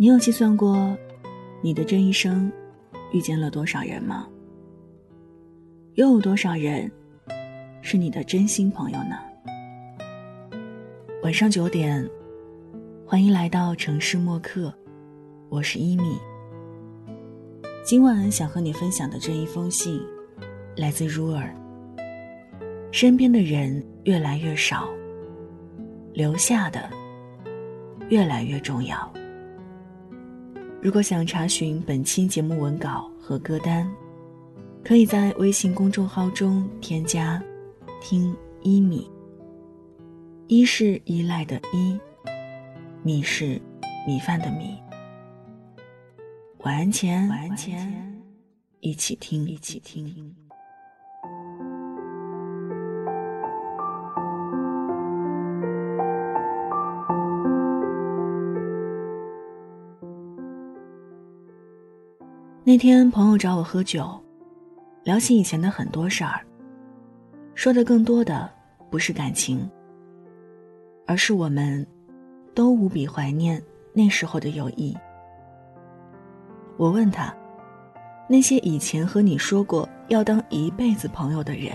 你有计算过，你的这一生遇见了多少人吗？又有多少人是你的真心朋友呢？晚上九点，欢迎来到城市默客，我是伊米。今晚想和你分享的这一封信，来自如尔。身边的人越来越少，留下的越来越重要。如果想查询本期节目文稿和歌单，可以在微信公众号中添加“听一米”。一是依赖的依，米是米饭的米。晚安前，晚安前，一起听，一起听。那天朋友找我喝酒，聊起以前的很多事儿。说的更多的不是感情，而是我们都无比怀念那时候的友谊。我问他，那些以前和你说过要当一辈子朋友的人，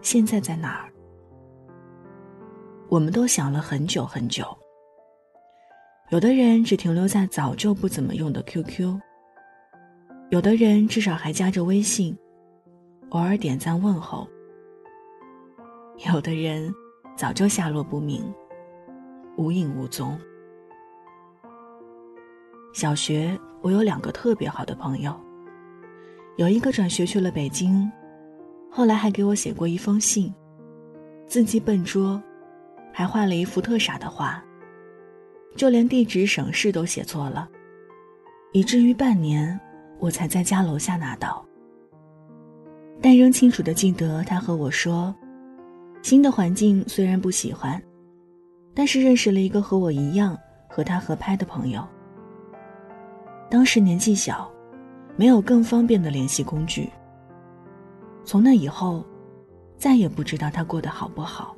现在在哪儿？我们都想了很久很久。有的人只停留在早就不怎么用的 QQ。有的人至少还加着微信，偶尔点赞问候；有的人早就下落不明，无影无踪。小学我有两个特别好的朋友，有一个转学去了北京，后来还给我写过一封信，字迹笨拙，还画了一幅特傻的画，就连地址省市都写错了，以至于半年。我才在家楼下拿到，但仍清楚的记得他和我说：“新的环境虽然不喜欢，但是认识了一个和我一样和他合拍的朋友。当时年纪小，没有更方便的联系工具。从那以后，再也不知道他过得好不好。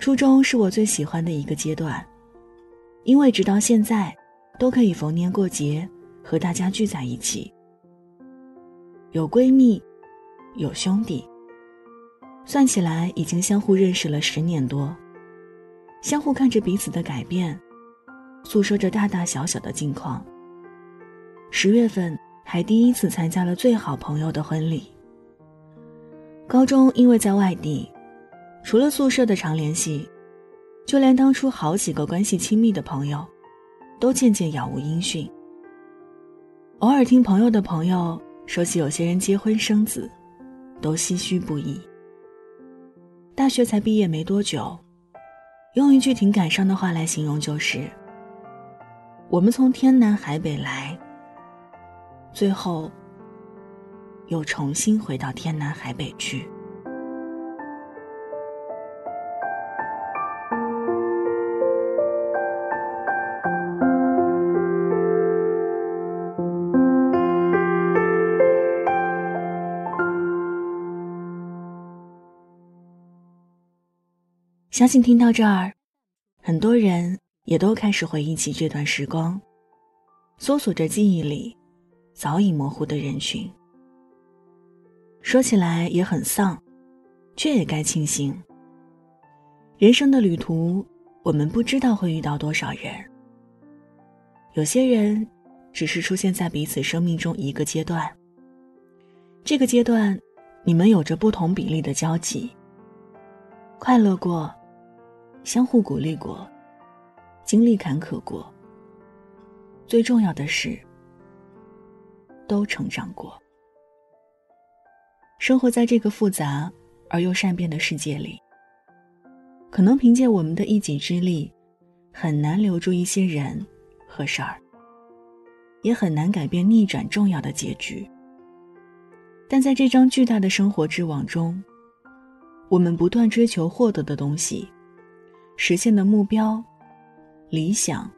初中是我最喜欢的一个阶段，因为直到现在，都可以逢年过节。”和大家聚在一起，有闺蜜，有兄弟。算起来已经相互认识了十年多，相互看着彼此的改变，诉说着大大小小的近况。十月份还第一次参加了最好朋友的婚礼。高中因为在外地，除了宿舍的常联系，就连当初好几个关系亲密的朋友，都渐渐杳无音讯。偶尔听朋友的朋友说起有些人结婚生子，都唏嘘不已。大学才毕业没多久，用一句挺感伤的话来形容就是：我们从天南海北来，最后又重新回到天南海北去。相信听到这儿，很多人也都开始回忆起这段时光，搜索着记忆里早已模糊的人群。说起来也很丧，却也该庆幸。人生的旅途，我们不知道会遇到多少人。有些人只是出现在彼此生命中一个阶段，这个阶段，你们有着不同比例的交集，快乐过。相互鼓励过，经历坎坷过。最重要的是，都成长过。生活在这个复杂而又善变的世界里，可能凭借我们的一己之力，很难留住一些人和事儿，也很难改变逆转重要的结局。但在这张巨大的生活之网中，我们不断追求获得的东西。实现的目标、理想、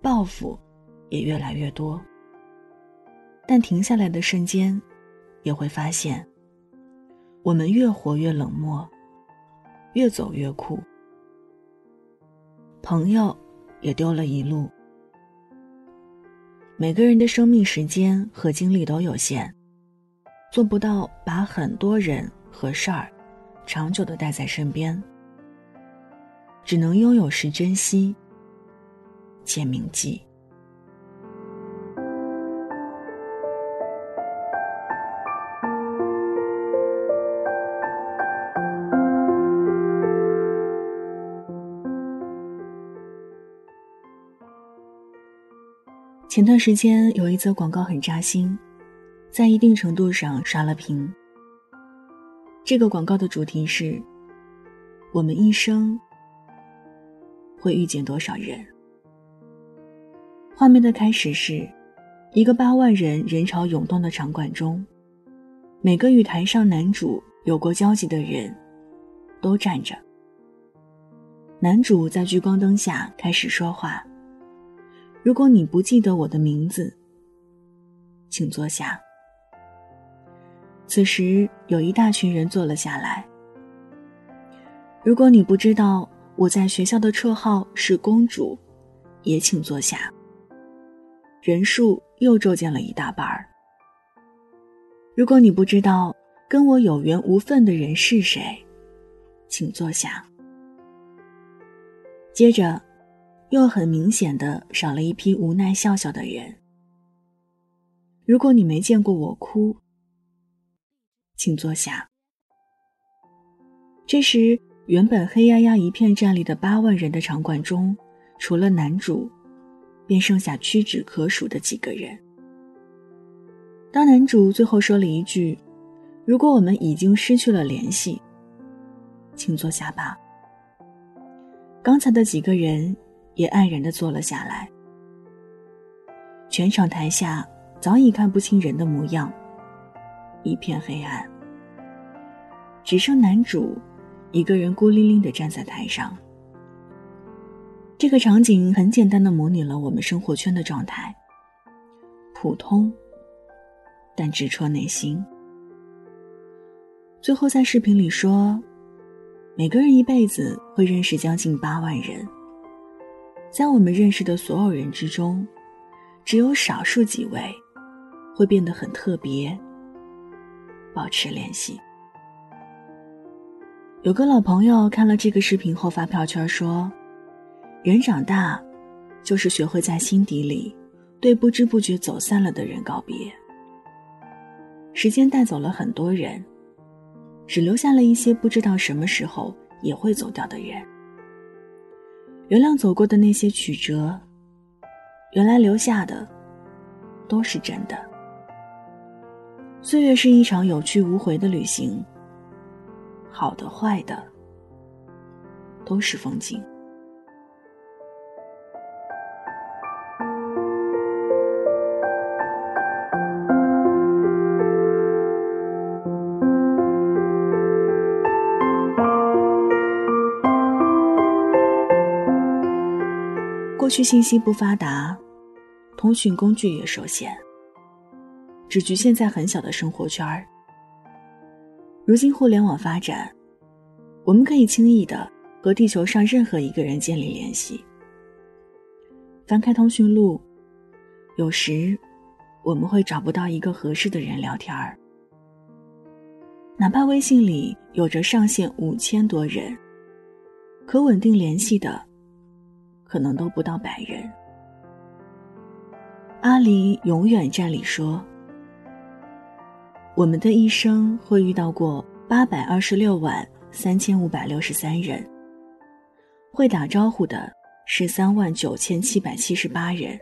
抱负也越来越多，但停下来的瞬间，也会发现，我们越活越冷漠，越走越酷。朋友也丢了一路，每个人的生命时间和精力都有限，做不到把很多人和事儿长久的带在身边，只能拥有时珍惜，且铭记。前段时间有一则广告很扎心，在一定程度上刷了屏。这个广告的主题是：我们一生会遇见多少人？画面的开始是一个八万人人潮涌动的场馆中，每个与台上男主有过交集的人都站着。男主在聚光灯下开始说话。如果你不记得我的名字，请坐下。此时有一大群人坐了下来。如果你不知道我在学校的绰号是公主，也请坐下。人数又骤减了一大半儿。如果你不知道跟我有缘无分的人是谁，请坐下。接着。又很明显的少了一批无奈笑笑的人。如果你没见过我哭，请坐下。这时，原本黑压压一片站立的八万人的场馆中，除了男主，便剩下屈指可数的几个人。当男主最后说了一句：“如果我们已经失去了联系，请坐下吧。”刚才的几个人。也黯然的坐了下来。全场台下早已看不清人的模样，一片黑暗，只剩男主一个人孤零零的站在台上。这个场景很简单的模拟了我们生活圈的状态，普通，但直戳内心。最后在视频里说，每个人一辈子会认识将近八万人。在我们认识的所有人之中，只有少数几位会变得很特别，保持联系。有个老朋友看了这个视频后发票圈说：“人长大，就是学会在心底里对不知不觉走散了的人告别。时间带走了很多人，只留下了一些不知道什么时候也会走掉的人。”原谅走过的那些曲折，原来留下的都是真的。岁月是一场有去无回的旅行，好的坏的都是风景。过去信息不发达，通讯工具也受限，只局限在很小的生活圈儿。如今互联网发展，我们可以轻易的和地球上任何一个人建立联系。翻开通讯录，有时我们会找不到一个合适的人聊天儿，哪怕微信里有着上限五千多人，可稳定联系的。可能都不到百人。阿里永远站里说：“我们的一生会遇到过八百二十六万三千五百六十三人，会打招呼的是三万九千七百七十八人，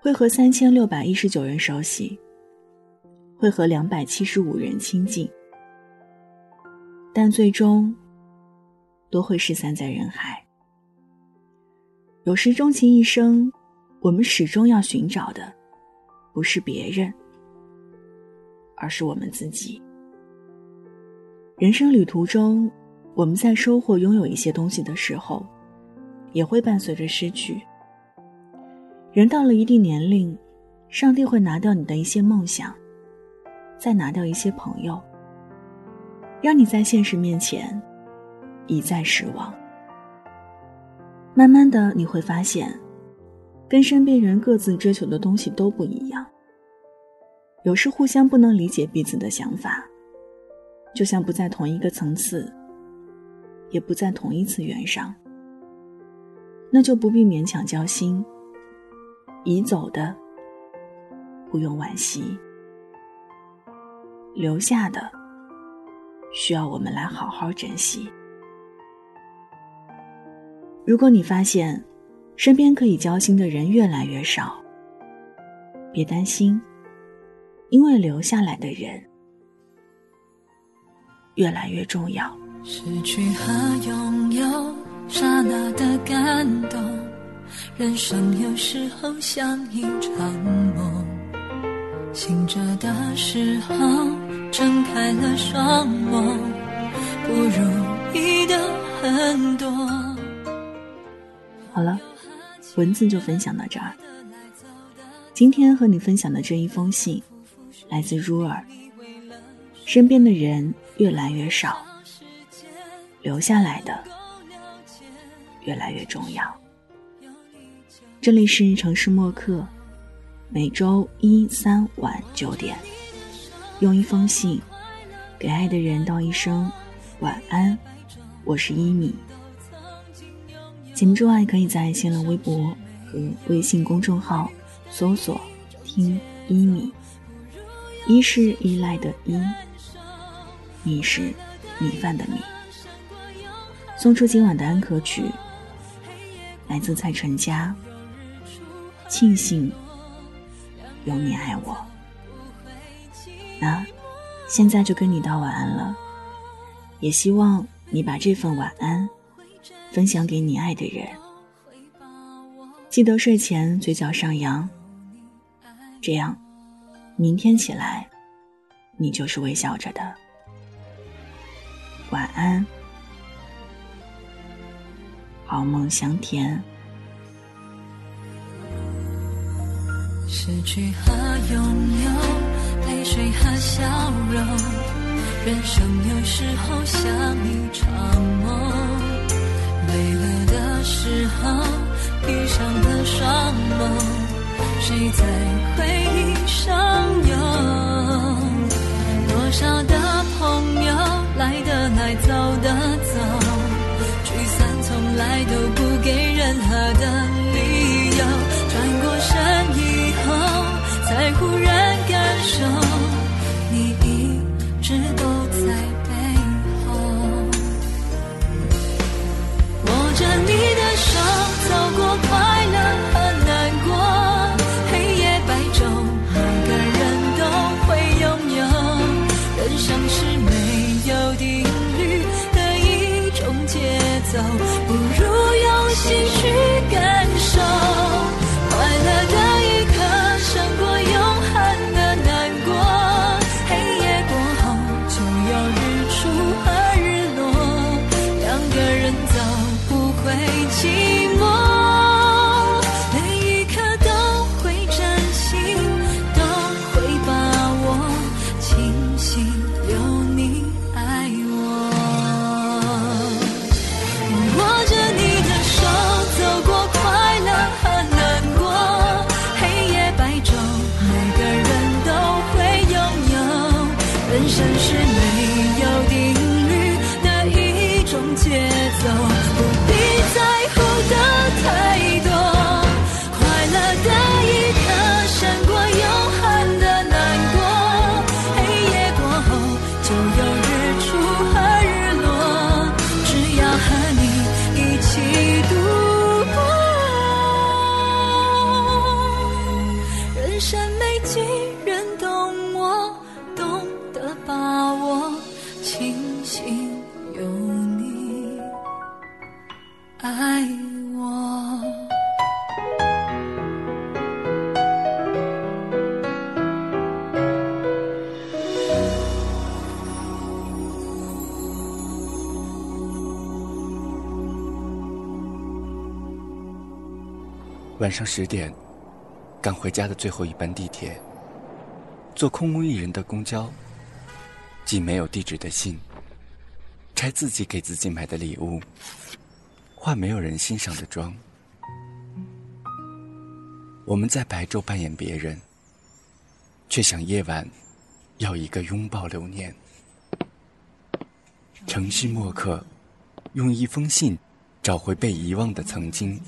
会和三千六百一十九人熟悉，会和两百七十五人亲近，但最终都会失散在人海。”有时，终其一生，我们始终要寻找的，不是别人，而是我们自己。人生旅途中，我们在收获、拥有一些东西的时候，也会伴随着失去。人到了一定年龄，上帝会拿掉你的一些梦想，再拿掉一些朋友，让你在现实面前一再失望。慢慢的，你会发现，跟身边人各自追求的东西都不一样，有时互相不能理解彼此的想法，就像不在同一个层次，也不在同一次元上，那就不必勉强交心。已走的，不用惋惜；留下的，需要我们来好好珍惜。如果你发现身边可以交心的人越来越少，别担心，因为留下来的人越来越重要。失去和拥有，刹那的感动，人生有时候像一场梦，醒着的时候睁开了双眸，不如意的很多。好了，文字就分享到这儿。今天和你分享的这一封信，来自如儿。身边的人越来越少，留下来的越来越重要。这里是城市默客，每周一、三晚九点，用一封信给爱的人道一声晚安。我是一米。节目之外，可以在新浪微博和微信公众号搜索“听一米”，一是依赖的依，米是米饭的米。送出今晚的安可曲，来自蔡淳佳。庆幸有你爱我。那现在就跟你道晚安了，也希望你把这份晚安。分享给你爱的人，记得睡前嘴角上扬，这样，明天起来，你就是微笑着的。晚安，好梦香甜。失去和拥有，泪水和笑容，人生有时候像一场梦。累了的时候，谁在回忆上游？多少会寂爱我。晚上十点，赶回家的最后一班地铁，坐空无一人的公交，寄没有地址的信，拆自己给自己买的礼物，化没有人欣赏的妆。我们在白昼扮演别人，却想夜晚要一个拥抱留念。城市墨客，用一封信找回被遗忘的曾经。